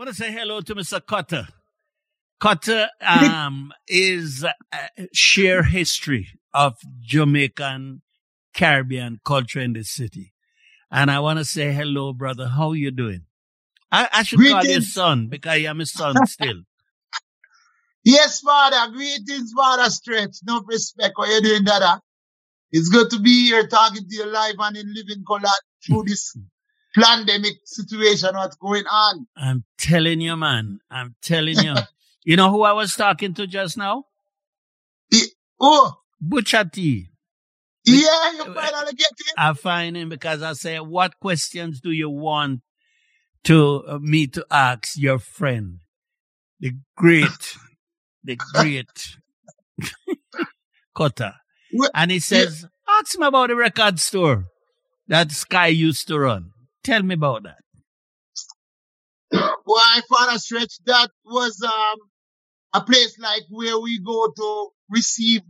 want to say hello to Mr. Cutta. Cutta um, is uh, share history of Jamaican Caribbean culture in this city. And I want to say hello, brother. How you doing? I, I should call you son because I am a son still. Yes, father. Greetings, father. Stretch. No respect. What you doing, dada? It's good to be here talking to you live and in living color through this pandemic situation. What's going on? I'm telling you, man. I'm telling you. you know who I was talking to just now? The, oh, Butcher T. Yeah, you finally get it. I find him because I say, what questions do you want to uh, me to ask your friend, the great, the great Cutta? And he says, ask him about the record store that Sky used to run. Tell me about that. Why, Father Stretch, that was um, a place like where we go to receive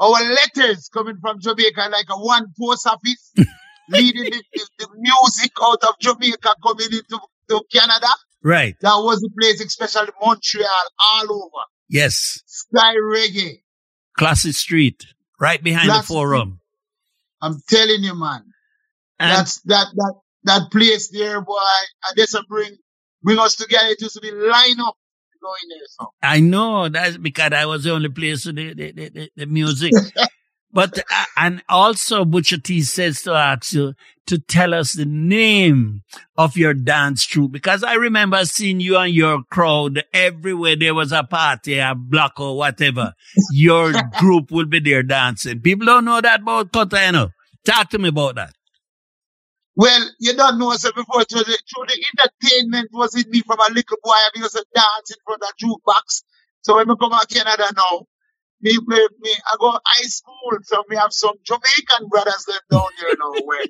our letters coming from Jamaica, like a one post office, leading the, the, the, music out of Jamaica coming into to Canada. Right. That was the place, especially Montreal, all over. Yes. Sky Reggae. Classy Street, right behind the forum. I'm telling you, man. And That's that that that place there, boy. And this will bring bring us together. It used to be line up going there. So. I know that's because I was the only place with the, the, the, the music. but, uh, and also Butcher T says to ask you to tell us the name of your dance troupe because I remember seeing you and your crowd everywhere there was a party, a block or whatever. your group will be there dancing. People don't know that about know. Talk to me about that. Well, you don't know, so before, through the, through the entertainment was in me from a little boy. I used to dance in front of the jukebox. So when I come to Canada now, me, me, me, I go high school, so we have some Jamaican brothers left down here now where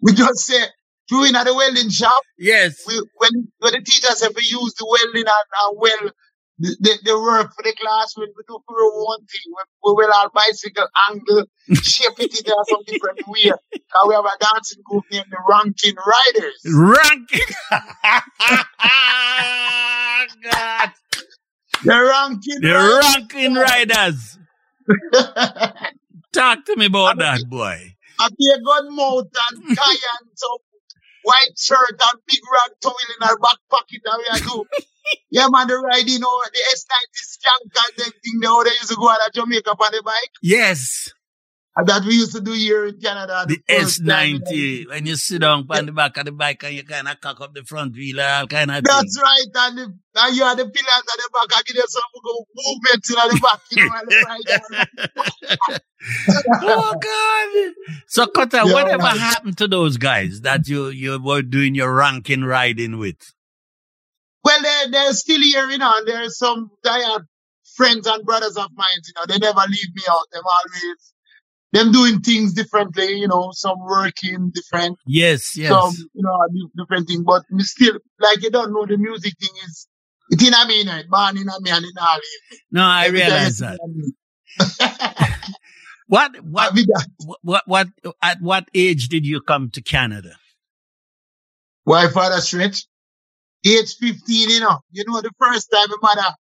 we just say, in at the welding shop. Yes. We, when, when the teachers have to use the welding and, and well, the, the, work for the class we do for one thing. We, we will our bicycle angle, shape it in some different way. Cause we have a dancing group named the Ranking Riders. Ranking. God. The Ranking The Riders. Ranking Riders. Talk to me about I that, boy. I be a good mouth and tie and some white shirt and big rag towel in our back pocket that we are do. yeah, man, the ride, you know, the S90 skank and then thing they they used to go out of Jamaica on the bike. Yes. And that we used to do here in Canada. The, the S90, when you sit down on the back of the bike and you kind of cock up the front wheel, all kind of That's thing. right. And, the, and you have the pillars at the back. I give you some movement in the back, you know, oh, God. So, Cutta, yeah, whatever right. happened to those guys that you, you were doing your ranking riding with? Well, they're, they're still here, you know, and there's some, they are friends and brothers of mine, you know, they never leave me out. Them always them doing things differently, you know, some working different. Yes, yes. Some, you know, different thing. But me still, like, you don't know the music thing is, it in a me, you know, born in a me and in a No, I realize that. what, what, what, what, at what age did you come to Canada? Why, Father Stretch? Age 15, you know. You know, the first time my mother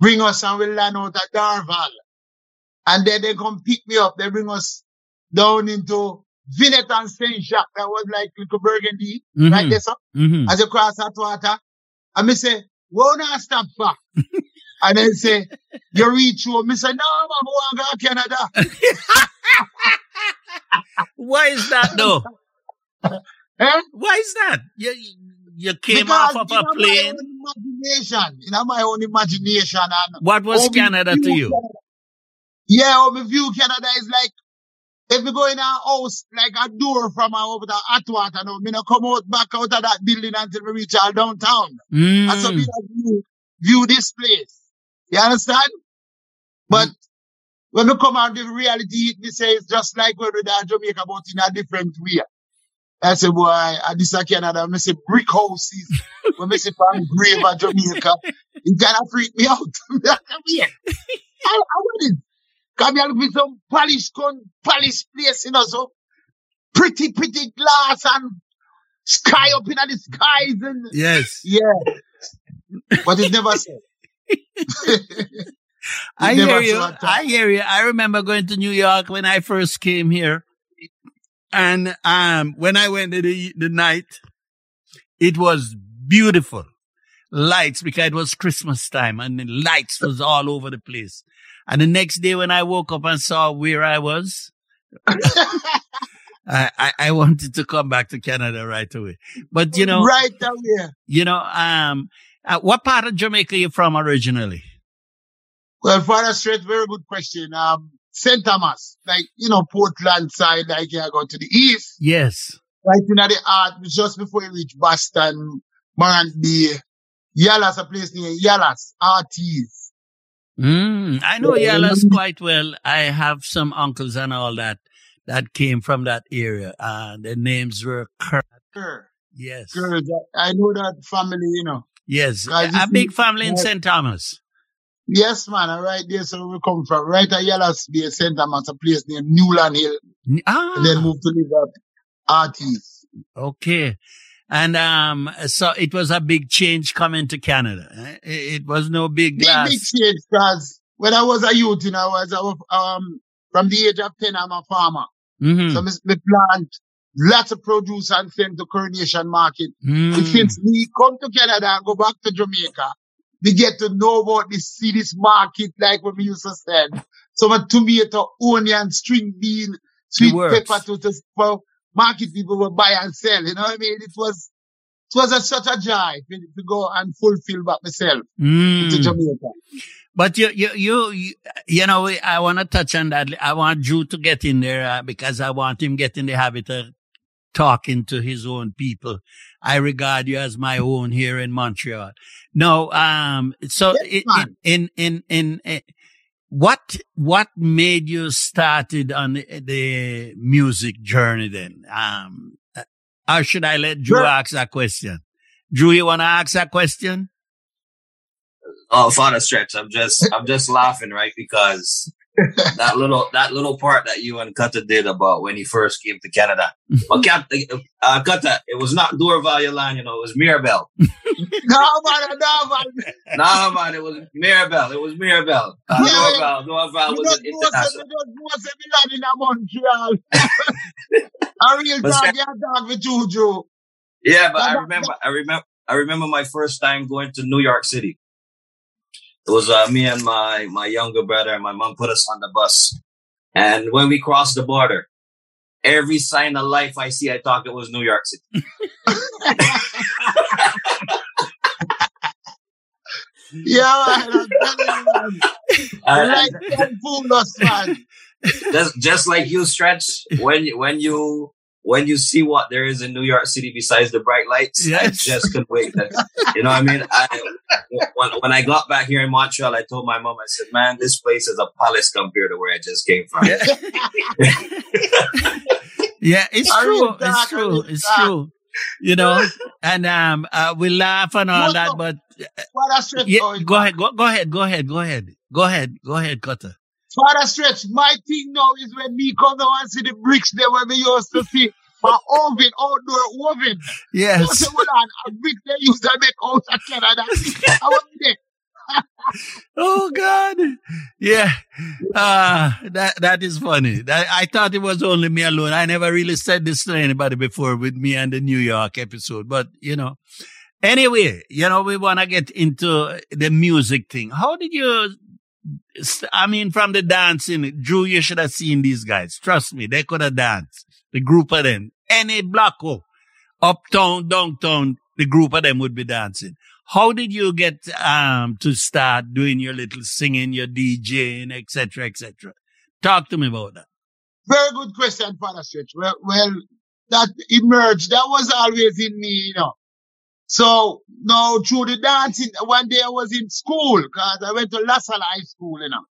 bring us and we land out at Dorval. And then they come pick me up. They bring us down into Vinet and Saint Jacques. That was like little Burgundy, mm-hmm. right there, so. Mm-hmm. As you cross that water. And me say, won't I stop for? and then say, you reach home. Me say, no, I'm going to Canada. Why is that though? eh? Why is that? You, you came because off of a plane. imagination, in my own imagination. What was Canada to you? Canada. Yeah, how me view Canada is like, if we go in a house, like a door from our over the hot water now, me not come out back out of that building until we reach our downtown. Mm. That's how me view, view this place. You understand? But mm. when we come out the reality, me say it's just like when we are Jamaica, but in a different way. I say, boy, I this is Canada, I say brick houses. when I say from grave at Jamaica, it kind of freak me out. I, I it. Come here with some polish con polish place, you know, so pretty, pretty glass and sky up in the skies and yes, yeah. but it never said. I hear you. I hear you. I remember going to New York when I first came here. And um, when I went to the, the night, it was beautiful. Lights because it was Christmas time and the lights was all over the place. And the next day when I woke up and saw where I was, I, I, I, wanted to come back to Canada right away. But you know, right away. You know, um, uh, what part of Jamaica are you from originally? Well, Father Stretch, very good question. Um, St. Thomas, like, you know, Portland side, like you go to the east. Yes. Right in the art, just before you reach Boston, Morant Bay, Yallahs, a place near Yallahs, Arties. Mm, I know Yallahs quite well. I have some uncles and all that that came from that area. Uh, their names were Kerr. Kerr. Yes. Kerr. I know that family, you know. Yes. A big family in St. Thomas. Yes, man. Right there, so we come from. Right at Yallahs Bay Center, man. a place named Newland Hill. Ah. And then moved to live at Arties. Okay. And um, so it was a big change coming to Canada. Eh? It, was no big big, big change because when I was a youth, you know, I was um from the age of ten, I'm a farmer. Mm-hmm. So me, plant lots of produce and send to Coronation Market. Mm. Since we come to Canada and go back to Jamaica, we get to know about the city's market like when we used to send some tomato, onion, string bean, sweet pepper to, to market people will buy and sell. You know what I mean? It was it was a, such a joy to, go and fulfill back myself mm. to Jamaica. But you, you, you, you, you know, I want to touch on that. I want Dru to get in there uh, because I want him get in the habit of talking to his own people. I regard you as my own here in Montreal. No, um, so yes, in, in, in, in, in, what, what made you started on the, the music journey then? Um, or should I let Dru sure. ask that question? Dru, you want to ask that question? Oh, Father Stretch, I'm just, I'm just laughing, right? Because that little that little part that you and Cutta did about when he first came to Canada. But uh, Cutta, it was not Dorval Yalan, you know, it was Mirabel. no man, no man. no man, it was Mirabel. It was Mirabel. Uh, Dorval, Dorval was an international. in Montreal. A real dog, yeah, dog with Juju. Yeah, but I remember, I remember, I remember my first time going to New York City. It was uh, me and my my younger brother. And my mom put us on the bus, and when we crossed the border, every sign of life I see, I thought it was New York City. yeah, I'm like fool us, man. Just, just like you, stretch when when you when you see what there is in New York City besides the bright lights, yes. I just couldn't wait. you know what I mean? I, when, when I got back here in Montreal, I told my mom, I said, man, this place is a palace compared to where I just came from. Yeah, yeah it's true. It's true. It's true. You know, and um, uh, we laugh and all that, but uh, yeah, go ahead, go, go ahead, go ahead, go ahead, go ahead, go ahead, Cutta. Father Stretch, my thing now is when me come down and see the bricks there where we used to see my oven, outdoor oven. Yes. So say, well, a brick they use to make out of Canada. I was there. oh God. Yeah. Uh, that, that is funny. That, I thought it was only me alone. I never really said this to anybody before with me and the New York episode, but you know, anyway, you know, we want to get into the music thing. How did you I mean, from the dancing, Dru, you should have seen these guys. Trust me, they could have danced. The group of them, any block, uptown, downtown, the group of them would be dancing. How did you get um to start doing your little singing, your DJing, etc., etc.? Talk to me about that. Very good question, Father Stretch. Well, well, that emerged. That was always in me, you know. So now through the dancing, one day I was in school because I went to LaSalle High School, you know,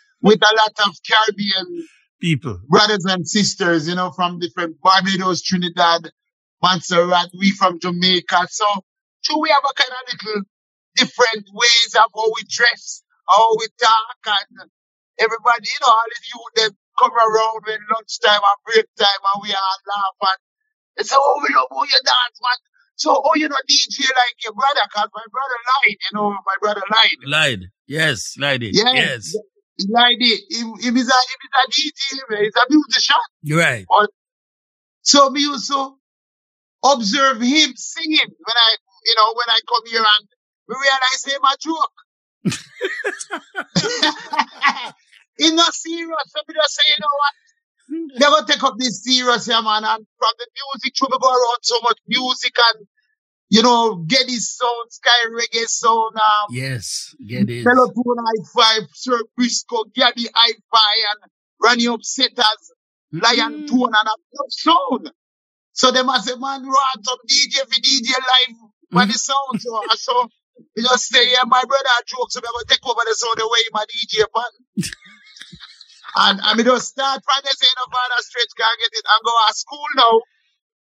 with a lot of Caribbean people, brothers and sisters, you know, from different Barbados, Trinidad, Montserrat, we from Jamaica. So so we have a kind of little different ways of how we dress, how we talk, and everybody, you know, all of you them come around when lunchtime and break time and we all laugh and they say, Oh, we love how you dance, man. So, oh, you know, DJ like your brother, cause my brother lied, you know, my brother lied. Lied. Yes, lied it. Yes. yes. He lied it. He, he, is a, he is a DJ, he's a musician. You're right. Or, so me also observe him singing when I, you know, when I come here and we realize him a joke. it's not serious. So me just say, you know what? Never take up this serious, yeah, man. And from the music, we go around so much music and, you know, get his sound, sky reggae sound. Um, yes, get it. Melotone I5, Sir Briscoe, Gabby I5, and Ronnie Upsetters, mm-hmm. Lion Tone, and a sound. So they must say, man, run some DJ for DJ live mm-hmm. when the sound. So, so you just say, yeah, my brother jokes, so going to take over the sound the way my DJ pan. And I mean, just start from the saying of father stretch, can't get it and go to school now.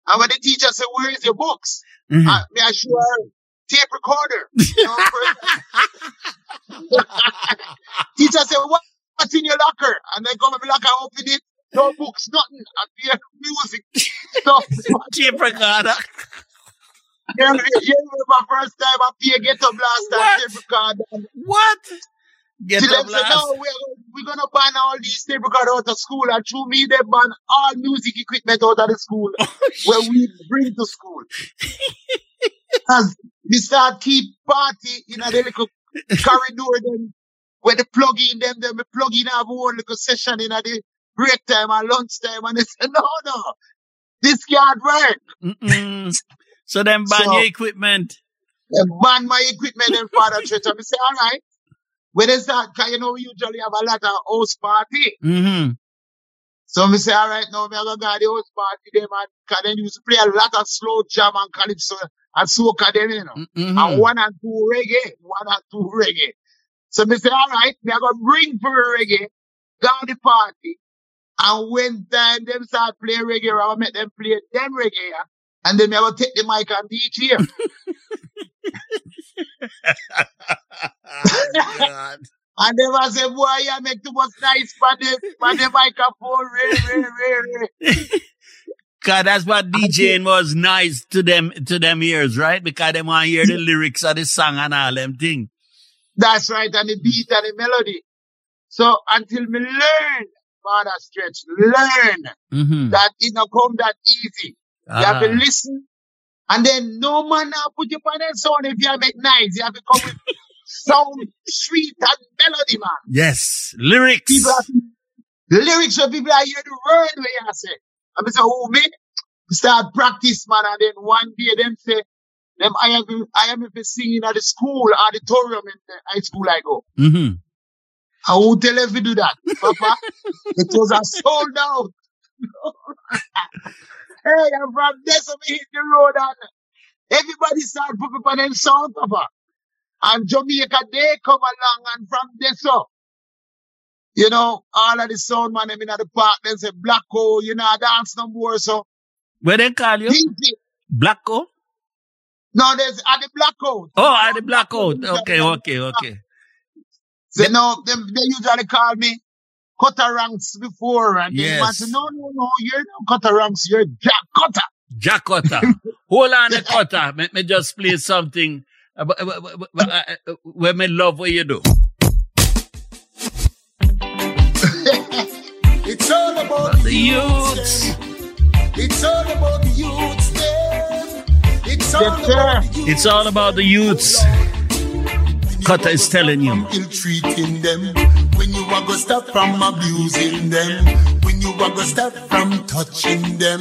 And when the teacher said, where is your books? Mm-hmm. May I show her tape recorder? You know, teacher said, what, what's in your locker? And then come in the locker, open it. No books, nothing. And be music stuff. tape recorder. Yeah, yeah, my first time I play Ghetto Blaster tape recorder. What? Them say, no, we're, we're going to ban all these recorders out of school. And through me, they ban all music equipment out of the school oh, where we bring to school. As we start keep party in a little corridor, then where the plug in them, then we plug in our own little session in a the break time and lunch time. And they say, no, no, this can't work. So then ban so, your equipment. They ban my equipment and father church. And we say, all right. When they start, cause you know, we usually have a lot of house party. Mm-hmm. So we say, all right, now going to go to the house party them and cause they used to play a lot of slow jam and calypso and soca them, you know. Mm-hmm. And one and two reggae, one and two reggae. So we say, all right, going to bring for reggae down the party. And when time them start playing reggae, I will make them play them reggae. And then going to take the mic and DJ. oh, and they was say, boy, you make too much nice for the, for the microphone. Re, re, re, Cause that's what DJing was nice to them, to them ears, right? Because they want to hear the lyrics of the song and all them thing. That's right. And the beat and the melody. So until me learn, Father Stretch, learn mm-hmm. that it not come that easy. You have to ah. listen and then no man now put you on that sound if you make nice. You have to come with sound, sweet and melody, man. Yes. Lyrics. People have, the lyrics of people are hear the word where you say. I mean, so who me? Start practice, man, and then one day them say, them I have I am if singing at the school auditorium in the high school I go. Mm-hmm. I won't tell if you do that, Papa. it was a sold out. Hey, I'm from so me hit the road and everybody start on them sound cover. And Jamaica, they come along and from there, so, oh, you know, all of the sound man, them in the park, they say, Blacko, you know, I dance no more, so. Where they call you? Blacko? No, there's at the blackout. Oh, at the blackout. Okay, okay, okay. So, no, them, they usually call me Cutta ranks before, and yes. they said, no, no, no, you're not Cutta ranks, you're Jah Cutta. Jah Cutta. Hold on, a Cutta. Let me just play something uh, uh, where me love what you do. it's all about the youths. It's all about the youths. It's all, about the youths. it's all about the youths. Cutta is telling you. Ill-treating them. When you are gonna stop from abusing them. When you are gonna stop from touching them.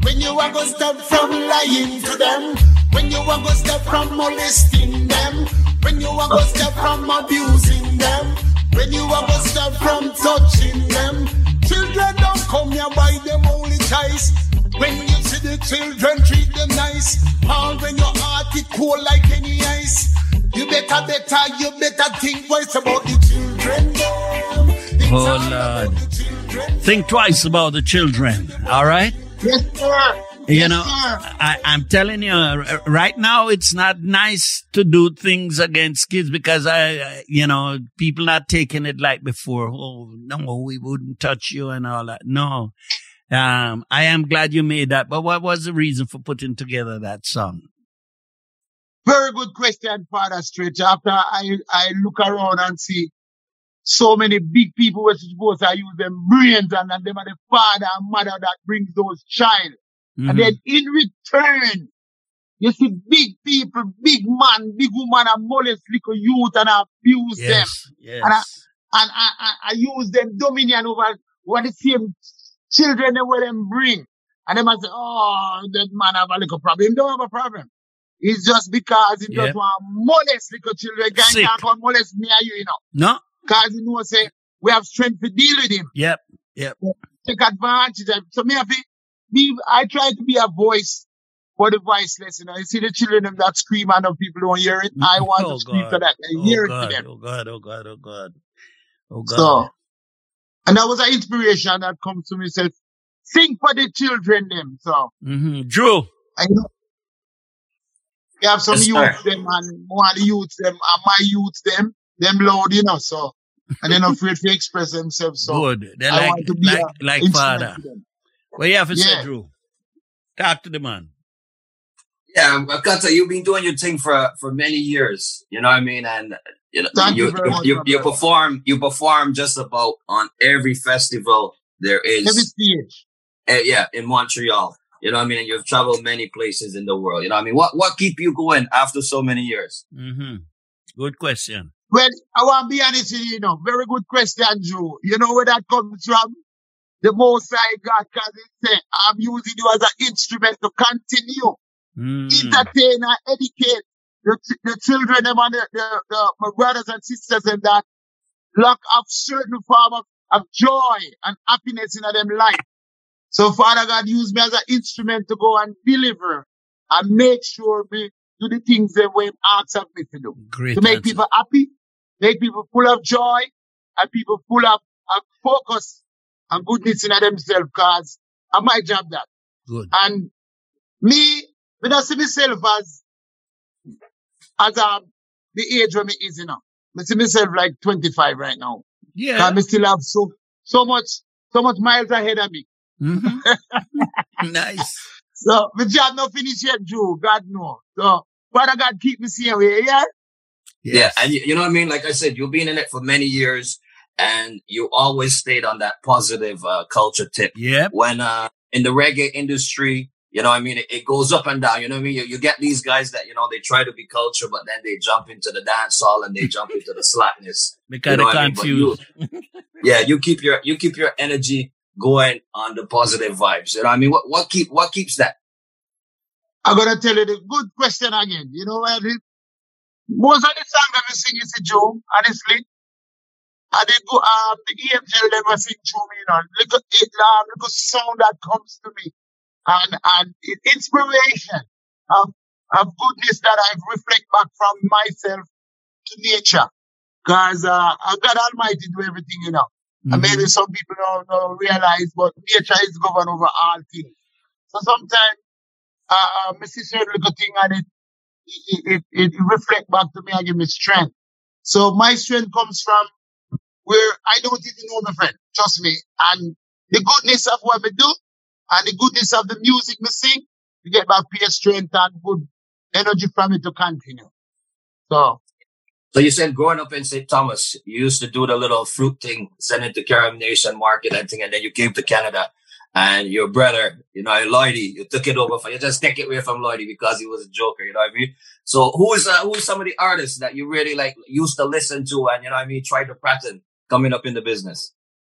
When you are gonna stop from lying to them. When you are gonna stop from molesting them. When you are gonna stop from abusing them. When you are gonna stop from touching them. Children don't come here by them only choice. When you see the children, treat them nice. All when your heart is cold like any ice. You better, better, you better think twice about the children. Oh, Lord. Think twice about the children, all right? Yes, sir. You know, I, I'm telling you, right now it's not nice to do things against kids because I, you know, people not taking it like before. Oh, no, we wouldn't touch you and all that. No. Um, I am glad you made that. But what was the reason for putting together that song? Very good question, Father Stretch. After I, I look around and see so many big people were supposed to use them brains and, and them are the father and mother that brings those child. Mm-hmm. And then in return, you see big people, big man, big woman and molest little youth and abuse yes, them. Yes. And I, and I, I, I, use them dominion over what the same children they will them bring. And they might say, oh, that man have a little problem. He don't have a problem. It's just because he yep. just want molest little children. Guy can't come molest me and you, you know. No. Because you know, say, we have strength to deal with him. Yep. Yep. Take advantage of So me, I, be, I try to be a voice for the voiceless. You know, you see the children them that scream and people don't hear it. I want oh, to scream God. to that and oh, hear God. it to them. Oh God, oh God, oh God. Oh God. So, and that was an inspiration that comes to me. Says, sing for the children them. So, mm-hmm. Dru. I know. We have some yes, youth them and one of the youth them and my youth them, them loud, you know, so and they're not afraid to express themselves. So Good. They're like, like, like father. What you have to yeah. say, Dru? Talk to the man. Yeah, Cutta, you've been doing your thing for for many years. You know what I mean? And you know, Thank you, you, you, you, you perform you perform just about on every festival there is. Every stage. Uh, yeah, in Montreal. You know what I mean? And you've traveled many places in the world. You know what I mean? What what keep you going after so many years? Mm-hmm. Good question. Well, I want to be honest with you, you know, very good question, Dru. You know where that comes from? The most I got, cause it said, I'm using you as an instrument to continue mm. entertain and educate the, the children them and the, the, the, my brothers and sisters in that lack of certain form of, of joy and happiness in them life. So Father God use me as an instrument to go and deliver and make sure me do the things that we ask of me to do. Great to make answer. people happy, make people full of joy, and people full of, of focus and goodness in themselves, cause I my job that. Good. And me, when I see myself as, as um, the age where me is, you know. I see myself like 25 right now. Yeah. I still have so, so much, so much miles ahead of me. Mm-hmm. nice. So, my job not finished yet, Joe. God knows. So, Father God keep me same way, yeah? Yes. Yeah. And you, you know what I mean? Like I said, you've been in it for many years and you always stayed on that positive uh, culture tip. Yeah. When uh, in the reggae industry, you know what I mean? It, it, goes up and down. You know what I mean? You, you, get these guys that, you know, they try to be culture, but then they jump into the dance hall and they jump into the slackness. They kind of confused. I mean? yeah, you keep your, you keep your energy going on the positive vibes. You know what I mean? What, what keep, what keeps that? I'm going to tell you the good question again. You know what? Most of the songs that we sing is a joke, honestly. And they go, um, the angel never sing to me, you know, little, it, um, little sound that comes to me and, and inspiration of, of goodness that I've reflect back from myself to nature. Cause, uh, God Almighty do everything, you know. Mm-hmm. And maybe some people don't, don't realize, but nature is governed over all things. So sometimes, uh, I see certain little thing and it, it, it, it reflect back to me and give me strength. So my strength comes from where I don't even know my friend. Trust me. And the goodness of what we do and the goodness of the music we sing, we get back peer strength and good energy from it to continue. So. So you said growing up in St. Thomas, you used to do the little fruit thing, send it to Coronation market and thing, and then you came to Canada. And your brother, you know, Lloydie, you took it over for you just take it away from Lloydie because he was a joker, you know what I mean? So who's uh, who's some of the artists that you really like used to listen to and you know I mean, try to pattern coming up in the business?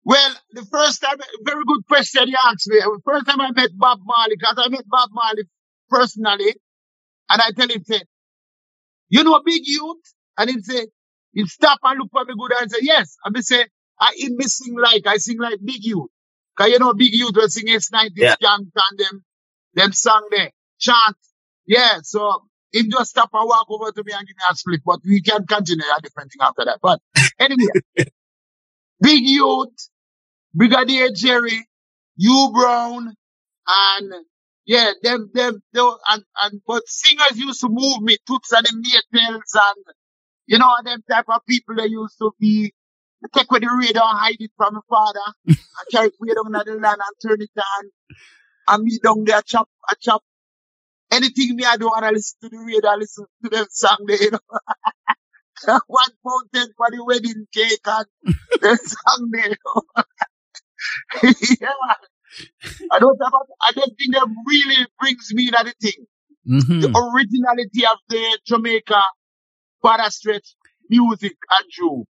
Well, the first time, very good question you asked me. The first time I met Bob Marley, because I met Bob Marley personally, and I tell him, say, you know, big youth? And he say, he stop and look for me good and say, yes. And me say, I in me sing like, I sing like big youth. Cause you know, big youth will sing S90 yeah. chant and them, them song there, chant. Yeah, so him just stop and walk over to me and give me a split, but we can continue a different thing after that. But anyway, Big Youth, Brigadier Jerry, U Brown, and yeah, them, them, them and, and, but singers used to move me, Toots and the Maytals and, you know, them type of people they used to be, take with the radio and hide it from my father, and carry it way down the land and turn it on, and me down there chop, I chop anything me I don't want to listen to the radio, I listen to them song there, you know. One mountain for the wedding cake and the song there, you know. yeah. I don't have, I don't think that really brings me that thing. Mm-hmm. The originality of the Jamaica Father Stretch music and Dru.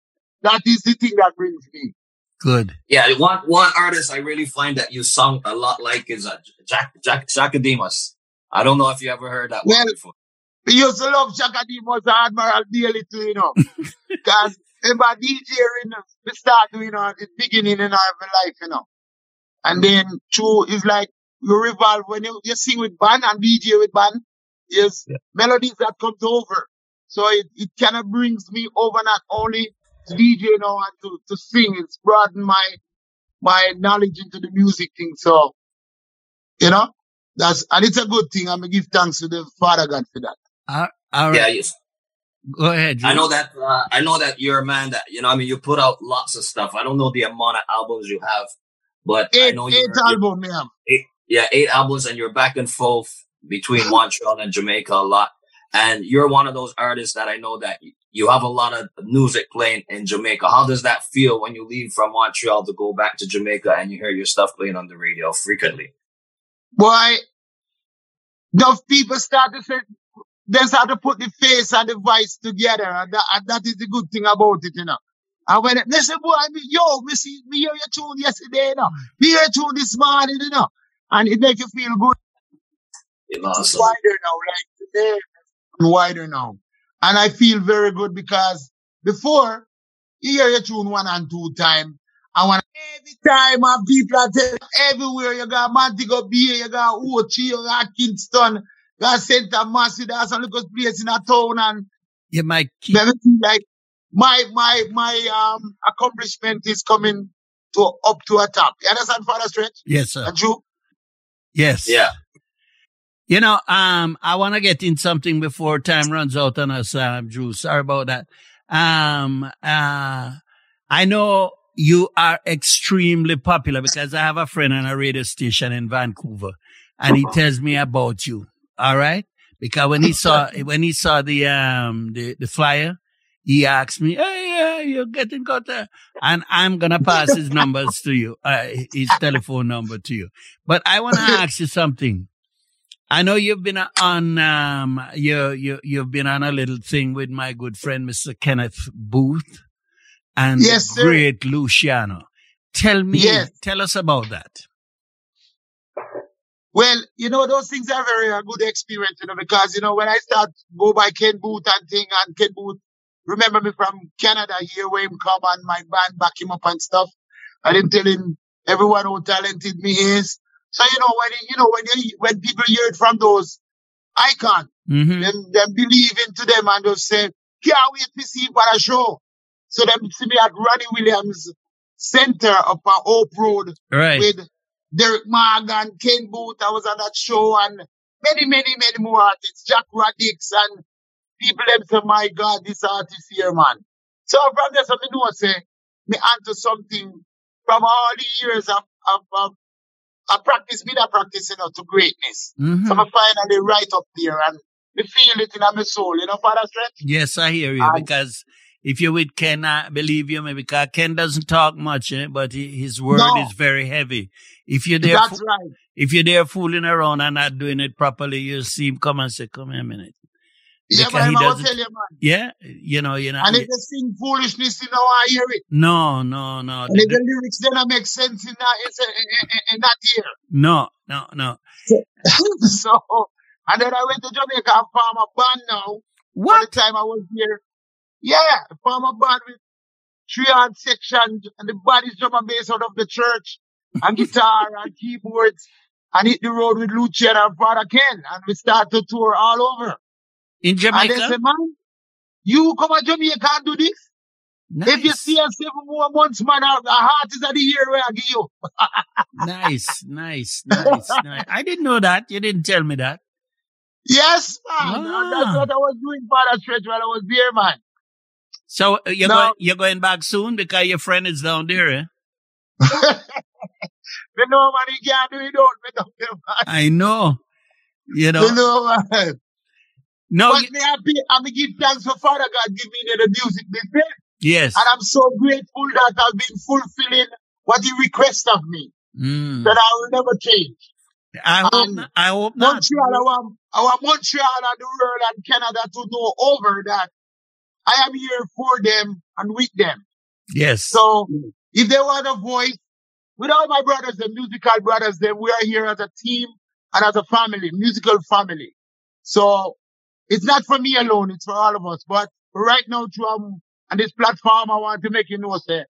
That is the thing that brings me. Good. Yeah, one one artist I really find that you sung a lot like is uh, Jack Jack Jackademus. I don't know if you ever heard that well, one before. We used to love Jackademus and Admiral Bailey too, you know. Because remember DJ in we start doing you know, the beginning in our life, you know. And then two is like you revolve when you, you sing with band and DJ with band, is yeah. melodies that comes over. So it, it kind of brings me over not only to DJ you know and to, to sing, it's broadened my my knowledge into the music thing. So, you know, that's and it's a good thing. I'm gonna give thanks to the Father God for that. Uh, all right. Yeah, yes. Go ahead. I know that. Uh, I know that you're a man that you know. I mean, you put out lots of stuff. I don't know the amount of albums you have, but eight, I know eight albums, man. Eight, yeah, eight albums, and you're back and forth between Montreal and Jamaica a lot. And you're one of those artists that I know that you have a lot of music playing in Jamaica. How does that feel when you leave from Montreal to go back to Jamaica and you hear your stuff playing on the radio frequently? Boy, enough people start to say, they start to put the face and the voice together. And that, and that is the good thing about it, you know. And when they say, boy, I mean, yo, me see, me hear your tune yesterday, you know. Me hear your tune this morning, you know. And it make you feel good. It's awesome. wider now, like today, wider now. And I feel very good because before you hear your tune one and two time. And when every time my people are telling everywhere you got Montego Bay, you got Ochi, you got Kingston, you got St. Massey, there's some little place in a town and you might keep like my my my um accomplishment is coming to up to a top. You understand, Father Stretch? Yes, sir. And you? Yes. Yeah. You know, um, I want to get in something before time runs out on us, um, Dru. Sorry about that. Um, uh, I know you are extremely popular because I have a friend on a radio station in Vancouver and he tells me about you. All right. Because when he saw, when he saw the, um, the, the flyer, he asked me, Hey, yeah, you're getting got there. And I'm going to pass his numbers to you, uh, his telephone number to you. But I want to ask you something. I know you've been on um you you you've been on a little thing with my good friend Mr. Kenneth Boothe and yes, great Luciano. Tell me, yes. tell us about that. Well, you know, those things are very a good experience, you know, because, you know, when I start go by Ken Boothe and thing and Ken Boothe, remember me from Canada here where him come and my band back him up and stuff. I didn't tell him everyone how talented me is. So you know when you know when when people hear it from those icons, mm-hmm. then them believe into them and just say, "Can't wait to see what I show." So them see me at Ranny Williams Center of our Hope Road right. with Derrick Morgan, Ken Boothe. I was on that show and many, many, many more artists, Jack Radics and people them say, "My God, this artist here, man." So from there, something know say me answer something from all the years of, of, of I practice me that practice, you know, to greatness. Mm-hmm. So I'm finally right up there and I feel it in my soul, you know, Father Stretch? Yes, I hear you and because if you're with Ken, I believe you, maybe because Ken doesn't talk much, eh, but his word no. is very heavy. If you're there, That's right. if you're there fooling around and not doing it properly, you see him come and say, come here a minute. Yeah, but he doesn't, tell you, man. Yeah, you know, you know. And if they sing foolishness, you know, I hear it. No, no, no. And the, if the lyrics then make sense in that, in, that ear. No, no, no. so, and then I went to Jamaica and form a band now. What? By the time I was here. Yeah, form a band with three hard section and the body's drum and bass out of the church and guitar and keyboards and hit the road with Luciano and Father Ken and we start to tour all over. In Jamaica? And they say, man, you come to Jamaica and do this? Nice. If you see us seven more months, man, our, heart is at the year where I give you. nice, nice, nice, nice. I didn't know that. You didn't tell me that. Yes, man. Ah. That's what I was doing for that stretch while I was there, man. So uh, you're, going, you're going back soon because your friend is down there, eh? you know, man, he can't do it, don't, I know. You know. You know, uh, no. But me happy, I'm give thanks for Father God give me the music business. Yes. And I'm so grateful that I've been fulfilling what he requests of me. Mm. That I will never change. I hope, not, I hope not. Montreal, our, our Montreal and the world and Canada to know over that I am here for them and with them. Yes. So if they want a voice, with all my brothers, the musical brothers, then we are here as a team and as a family, musical family. So it's not for me alone, it's for all of us. But right now, through um, on this platform, I want to make you know, say,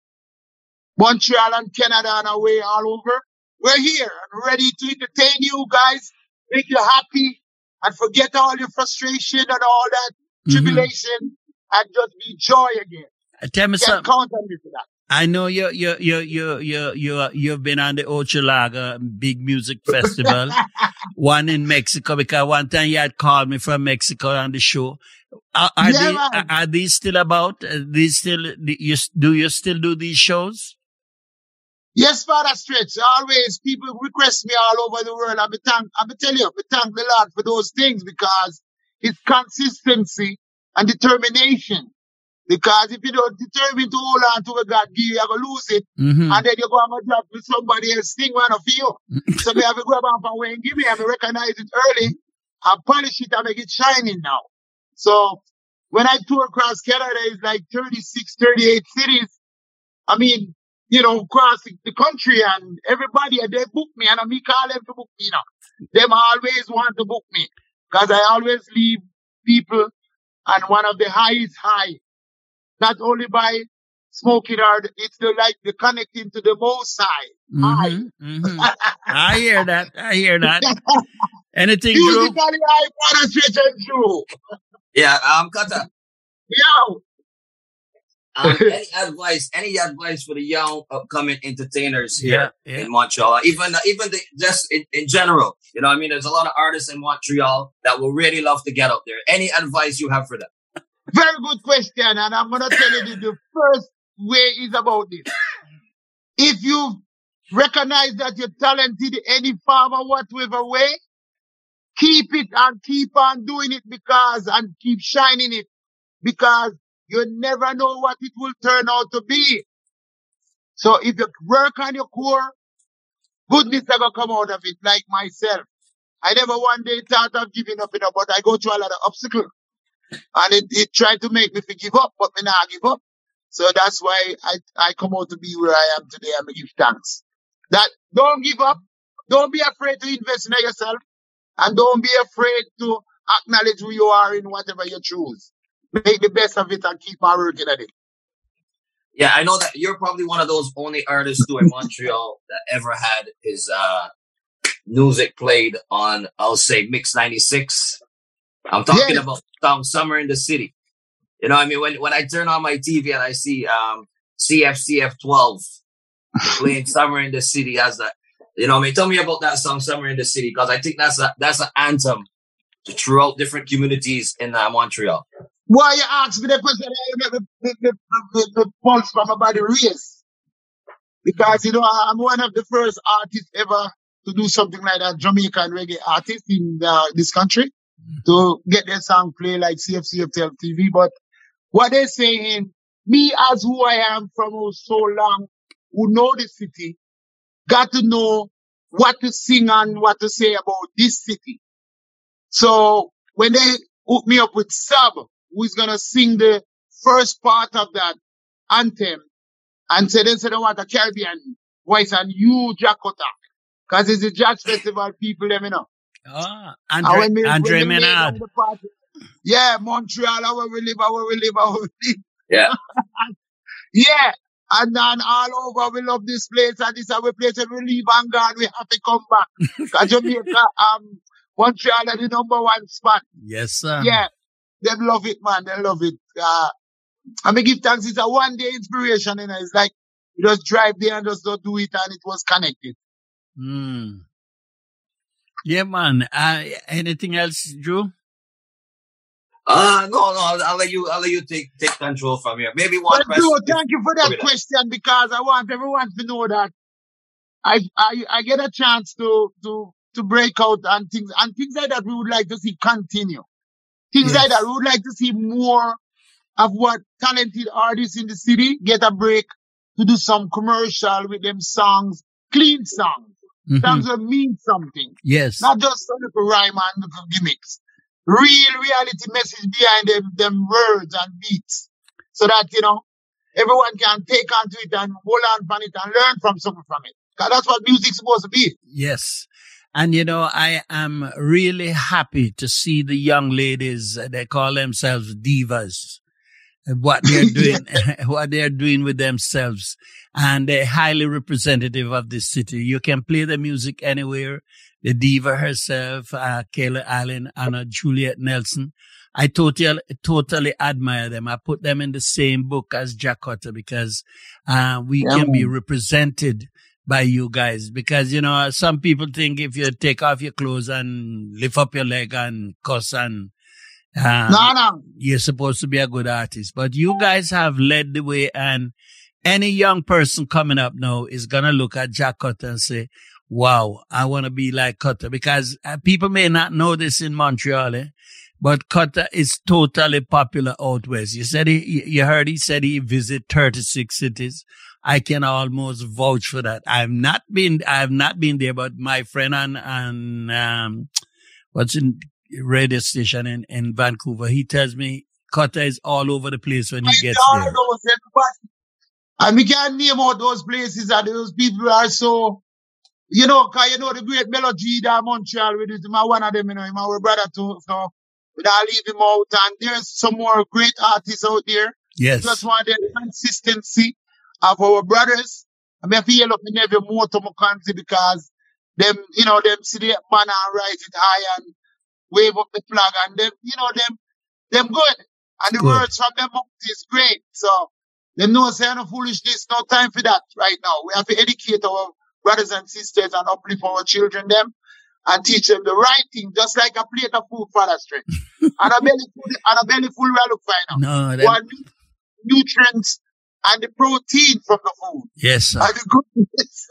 Montreal and Canada and away all over. We're here and ready to entertain you guys, make you happy and forget all your frustration and all that tribulation mm-hmm. and just be joy again. Uh, tell me something. Count on me for that. I know you you you you you you you've been on the Ochalaga big music festival, one in Mexico because one time you had called me from Mexico on the show. Are, are yeah, they are, are these still about? Are these still you do you still do these shows? Yes, Father Stretch. Always people request me all over the world. I'm thank I'm tell you, I thank the Lord for those things because it's consistency and determination because if you don't determine to hold on to what God give you, you're going to lose it. Mm-hmm. And then you go and drop with somebody else thing one of you. so me have to go back and and give me, I recognize it early and polish it and make it shining now. So when I tour across Canada, it's like 36, 38 cities. I mean, you know, across the country and everybody, they book me and I me call them to book me now. Them always want to book me because I always leave people on one of the highest high not only by smoking hard, it's the like the connecting to the most high. Mm-hmm, mm-hmm. I hear that. I hear that. Anything, Dru? I want to Dru. Yeah, um, Cutta. Yo. Um, any advice? Any advice for the young upcoming entertainers here yeah, yeah. in Montreal? Even even the, just in, in general, you know, I mean, there's a lot of artists in Montreal that will really love to get up there. Any advice you have for them? Very good question. And I'm going to tell you the first way is about this. If you recognize that you're talented any farmer, whatever way, keep it and keep on doing it because, and keep shining it because you never know what it will turn out to be. So if you work on your core, goodness are gonna come out of it, like myself. I never one day thought of giving up, you know, but I go through a lot of obstacles. And it, it tried to make me give up, but me not give up. So that's why I, I come out to be where I am today and me give thanks. That don't give up. Don't be afraid to invest in yourself. And don't be afraid to acknowledge who you are in whatever you choose. Make the best of it and keep on working at it. Yeah, I know that you're probably one of those only artists too in Montreal that ever had his uh, music played on, I'll say, Mix 96. I'm talking yeah. about um, Summer in the City. You know, I mean, when, when I turn on my TV and I see um, CFCF 12 playing Summer in the City as that, you know, I mean, tell me about that song, Summer in the City, because I think that's a, that's an anthem throughout different communities in uh, Montreal. Why you ask me the question? The, the, the, the, the pulse from my body race. Because, you know, I'm one of the first artists ever to do something like that, Jamaican reggae artist in uh, this country to get their song play like CFCF TV. But what they're saying, me as who I am from so long, who know the city, got to know what to sing and what to say about this city. So when they hook me up with Sub, who is gonna sing the first part of that anthem, and say they said they want a Caribbean voice and you Jah Cutta, cause it's a jazz festival people, let me know. Oh, Andre, we, Andre Menard. Yeah, Montreal, how we live, how we live, how we live. Yeah. yeah. And then all over, we love this place, and this is our place, and we leave and God, we have to come back. Because Jamaica, um, Montreal are the number one spot. Yes, sir. Yeah. They love it, man. They love it. Uh, I mean, give thanks. It's a one day inspiration, you know. It's like, you just drive there and just don't do it, and it was connected. Hmm. Yeah, man. Uh, anything else, Dru? Uh no, no. I'll, I'll, let you. I'll let you take take control from here. Maybe one but question. Dru, thank you for that question because I want everyone to know that I I I get a chance to to to break out and things and things like that we would like to see continue. Things yes. like that. We would like to see more of what talented artists in the city get a break to do some commercial with them songs, clean songs. Mm-hmm. Songs that mean something. Yes. Not just a little rhyme and little gimmicks. Real reality message behind them, them words and beats. So that, you know, everyone can take onto it and hold on from it and learn from something from it. Cause that's what music's supposed to be. Yes. And you know, I am really happy to see the young ladies, they call themselves divas, what they're doing, what they're doing with themselves. And they're highly representative of this city. You can play the music anywhere. The diva herself, uh, Kayla Allen, Anna Juliet Nelson. I totally, totally admire them. I put them in the same book as Jah Cutta because, uh, we yeah. can be represented by you guys because, you know, some people think if you take off your clothes and lift up your leg and cuss and, um, no, no. you're supposed to be a good artist, but you guys have led the way and any young person coming up now is going to look at Jah Cutta and say, wow, I want to be like Cutta because uh, people may not know this in Montreal, eh? But Cutta is totally popular out west. You said he, you heard he said he visit 36 cities. I can almost vouch for that. I've not been, I've not been there, but my friend on, on, um, what's in radio station in, in Vancouver, he tells me Cutta is all over the place when he gets there. And we can't name all those places and those people are so, you know, cause you know the great Melody that Montreal with it, my one of them, you know, my brother too, so without leave him out. And there's some more great artists out there. Yes. Just want the consistency of our brothers. I mean, I feel like in every more to my country because them, you know, them see the man and rise it high and wave up the flag and them, you know, them, them good. And the good. words from them is great. So them know say no foolishness, no time for that right now. We have to educate our brothers and sisters and uplift our children them and teach them the right thing, just like a plate of food for the strength. and a belly full, and a belly full will look fine now. No, that... nutrients and the protein from the food. Yes, sir. And the goodness.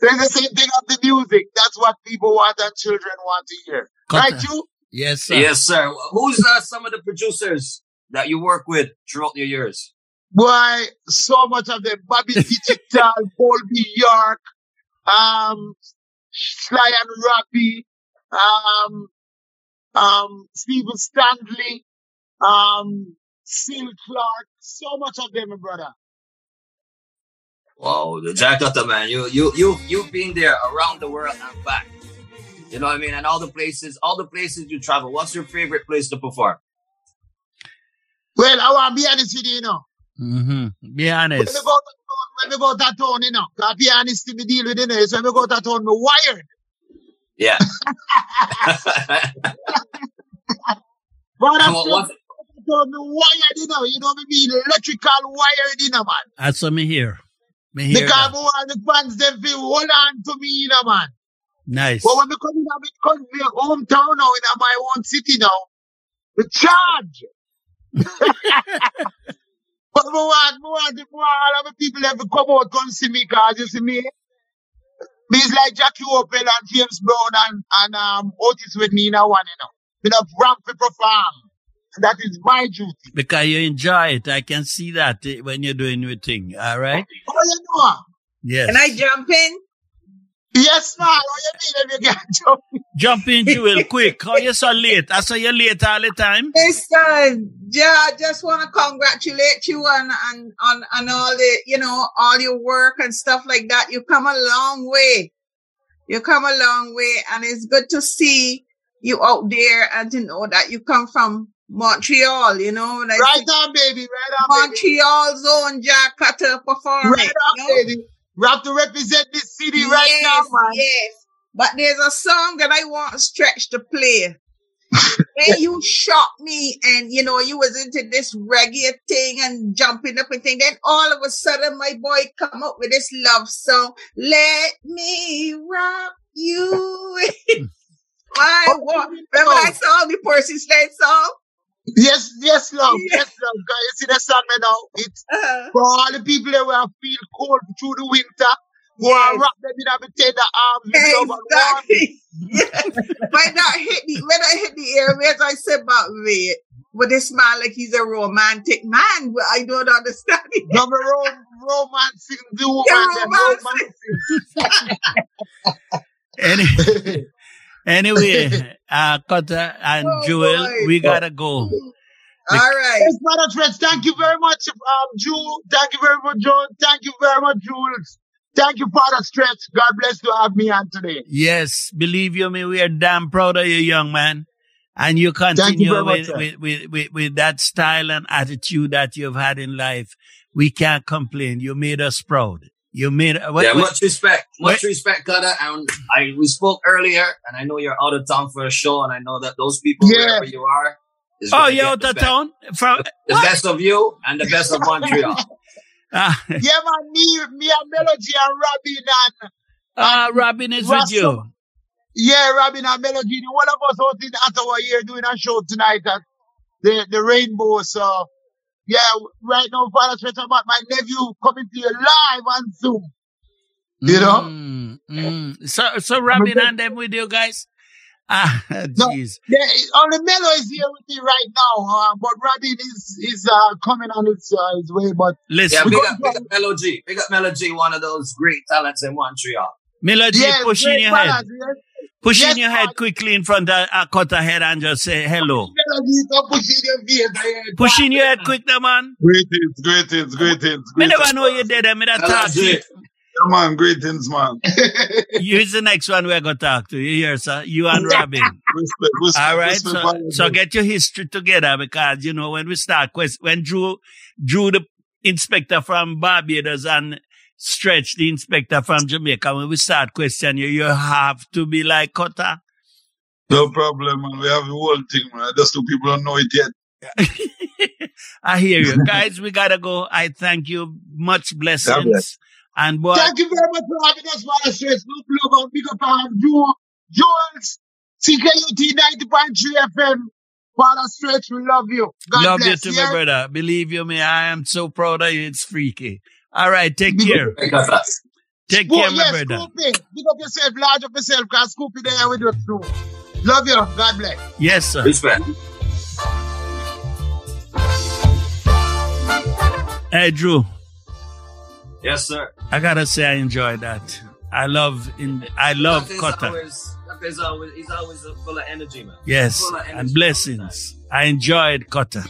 so it's the same thing of the music. That's what people want and children want to hear. Cut right, you? Yes, sir. Yes, sir. Who's uh, some of the producers that you work with throughout your years? Boy, so much of them. Bobby Digital, Paul B. York, um, Sly and Robbie, um, um, Stephen Stanley, um, Seal Clark, so much of them, my brother. Wow, the Jah Cutta man, you you you you've been there around the world and back. You know what I mean? And all the places, all the places you travel. What's your favorite place to perform? Well, I want to be honest with you, you know. Mm-hmm. Be honest when we go to town, you know, cause be honest, me deal with it, you know, so when we go to town, me wired. Yeah. but I'm what, what? me wired, you know, you know what I mean, electrical wired, you know, man. That's what me hear. Me hear because that. want the fans, them feel hold on to me, you know, man. Nice. But when we come in, we come to hometown now, in my own city now, we charge. But me want, me want, me want all of the people ever come out come see me cause you see me. Me's like Jackie Opel and James Brown and, and um, Otis with me in a one, you know. Me not ramp to perform. That is my duty. Because you enjoy it. I can see that eh, when you're doing your thing. All right? Oh, you know. Yes. Can I jump in? Yes, man. What you mean if you can jump in? Jump in, Jewel, quick. How you so late? I saw you late all the time. Listen, yeah, I just want to congratulate you on, on, on, on all the, you know, all your work and stuff like that. You come a long way. You come a long way and it's good to see you out there and to know that you come from Montreal, you know. Like right on, baby. Right on, Montreal baby. zone, Jah Cutta performing. Right on, you know? baby. We have to represent this city yes, right now, man. Yes. But there's a song that I want Stretch to play. when you shot me and you know you was into this reggae thing and jumping up and thing, then all of a sudden my boy come up with this love song. Let me rock you. my oh, Remember that oh. song, the Percy Sledge song? Yes, yes, love, yes, love. You see that song now? It's uh-huh. for all the people that will feel cold through the winter. Who yes. and wrap them in a tender arms. Exactly. yes. when I hit the when I hit the airways, I said, about wait." But this man like he's a romantic man. But I don't understand it. No, rom- romancing the woman. Any, anyway, uh, Cutta and oh, Joel, boy. we gotta go. All right. Yes, Brother Friends, thank you very much, um, Jewel. Thank you very much, John. Thank you very much, Jules. Thank you, Father Stretch. God bless to have me on today. Yes, believe you me, we are damn proud of you, young man. And you continue you with, much, with, with, with, with, that style and attitude that you've had in life. We can't complain. You made us proud. You made what, yeah, much respect, much what? respect, Cutta. And I we spoke earlier, and I know you're out of town for a show, and I know that those people yeah. wherever you are. Oh, you're out of town from the, the best of you and the best of Montreal. uh, yeah, man, me, me and Melody and Robin and. Uh, Robin is Russell. with you. Yeah, Robin and Melody. One of us out in Ottawa here doing a show tonight at the, the Rainbow. So, yeah, right now, Father Stretch about my nephew coming to you live on Zoom. You know? Mm, mm. So, so Robin and them with you guys? Ah, jeez. No, yeah, only Melo is here with me right now, uh, but Robin is is uh, coming on his uh, his way. But listen, yeah, big up, big up Melo G, big up Melo G, one of those great talents in Montreal. Melo G, yes, pushing your head. Yes. Pushing yes, your head quickly in front of a cut head and just say hello. Pushing your head quick, now, man. Greetings, greetings, greetings. Me never know you did. Me that talk to you. Come on, greetings, man. You's the next one we're gonna talk to. You hear, sir? You and Robin. Respect, respect, All right. Respect, so, so get your history together because you know when we start quest when Dru Dru the inspector from Barbados and Stretch the inspector from Jamaica, when we start questioning you, you have to be like Cutta. No problem, man. We have the whole thing, man. Just two people don't know it yet. I hear you. Guys, we gotta go. I thank you. Much blessings. And boy, Thank you very much for having us, Father Stretch. No love and big up on Joe, Joel's CKUT 90.3 FM. Father Stretch, we love you. God love bless, you too, yeah? my brother. Believe you me, I am so proud of you. It's freaky. All right, take care. Take care, my brother. Scoopy. Big up yourself, large up yourself, because Scoopy there with you too. Love you. God bless. Yes, sir. Respect. Hey, Dru. Yes, sir. I gotta say, I enjoy that. I love in. I love Cutta. He's always, he's always full of energy, man. Yes, energy and blessings. I enjoyed Cutta.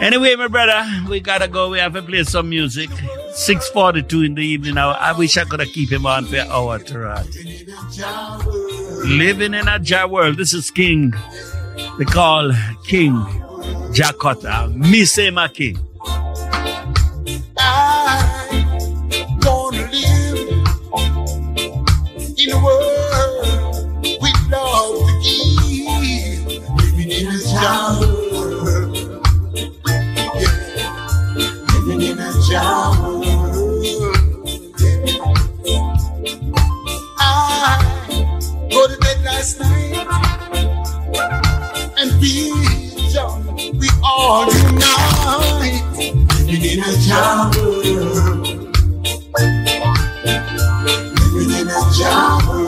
Anyway, my brother, we gotta go. We have to play some music. 6.42 in the evening. I wish I could have keep him on for an hour ride. Living in a Jah world. This is King. They call King Jah Cutta. Me say my king. I wanna live in a world unite living in a jungle.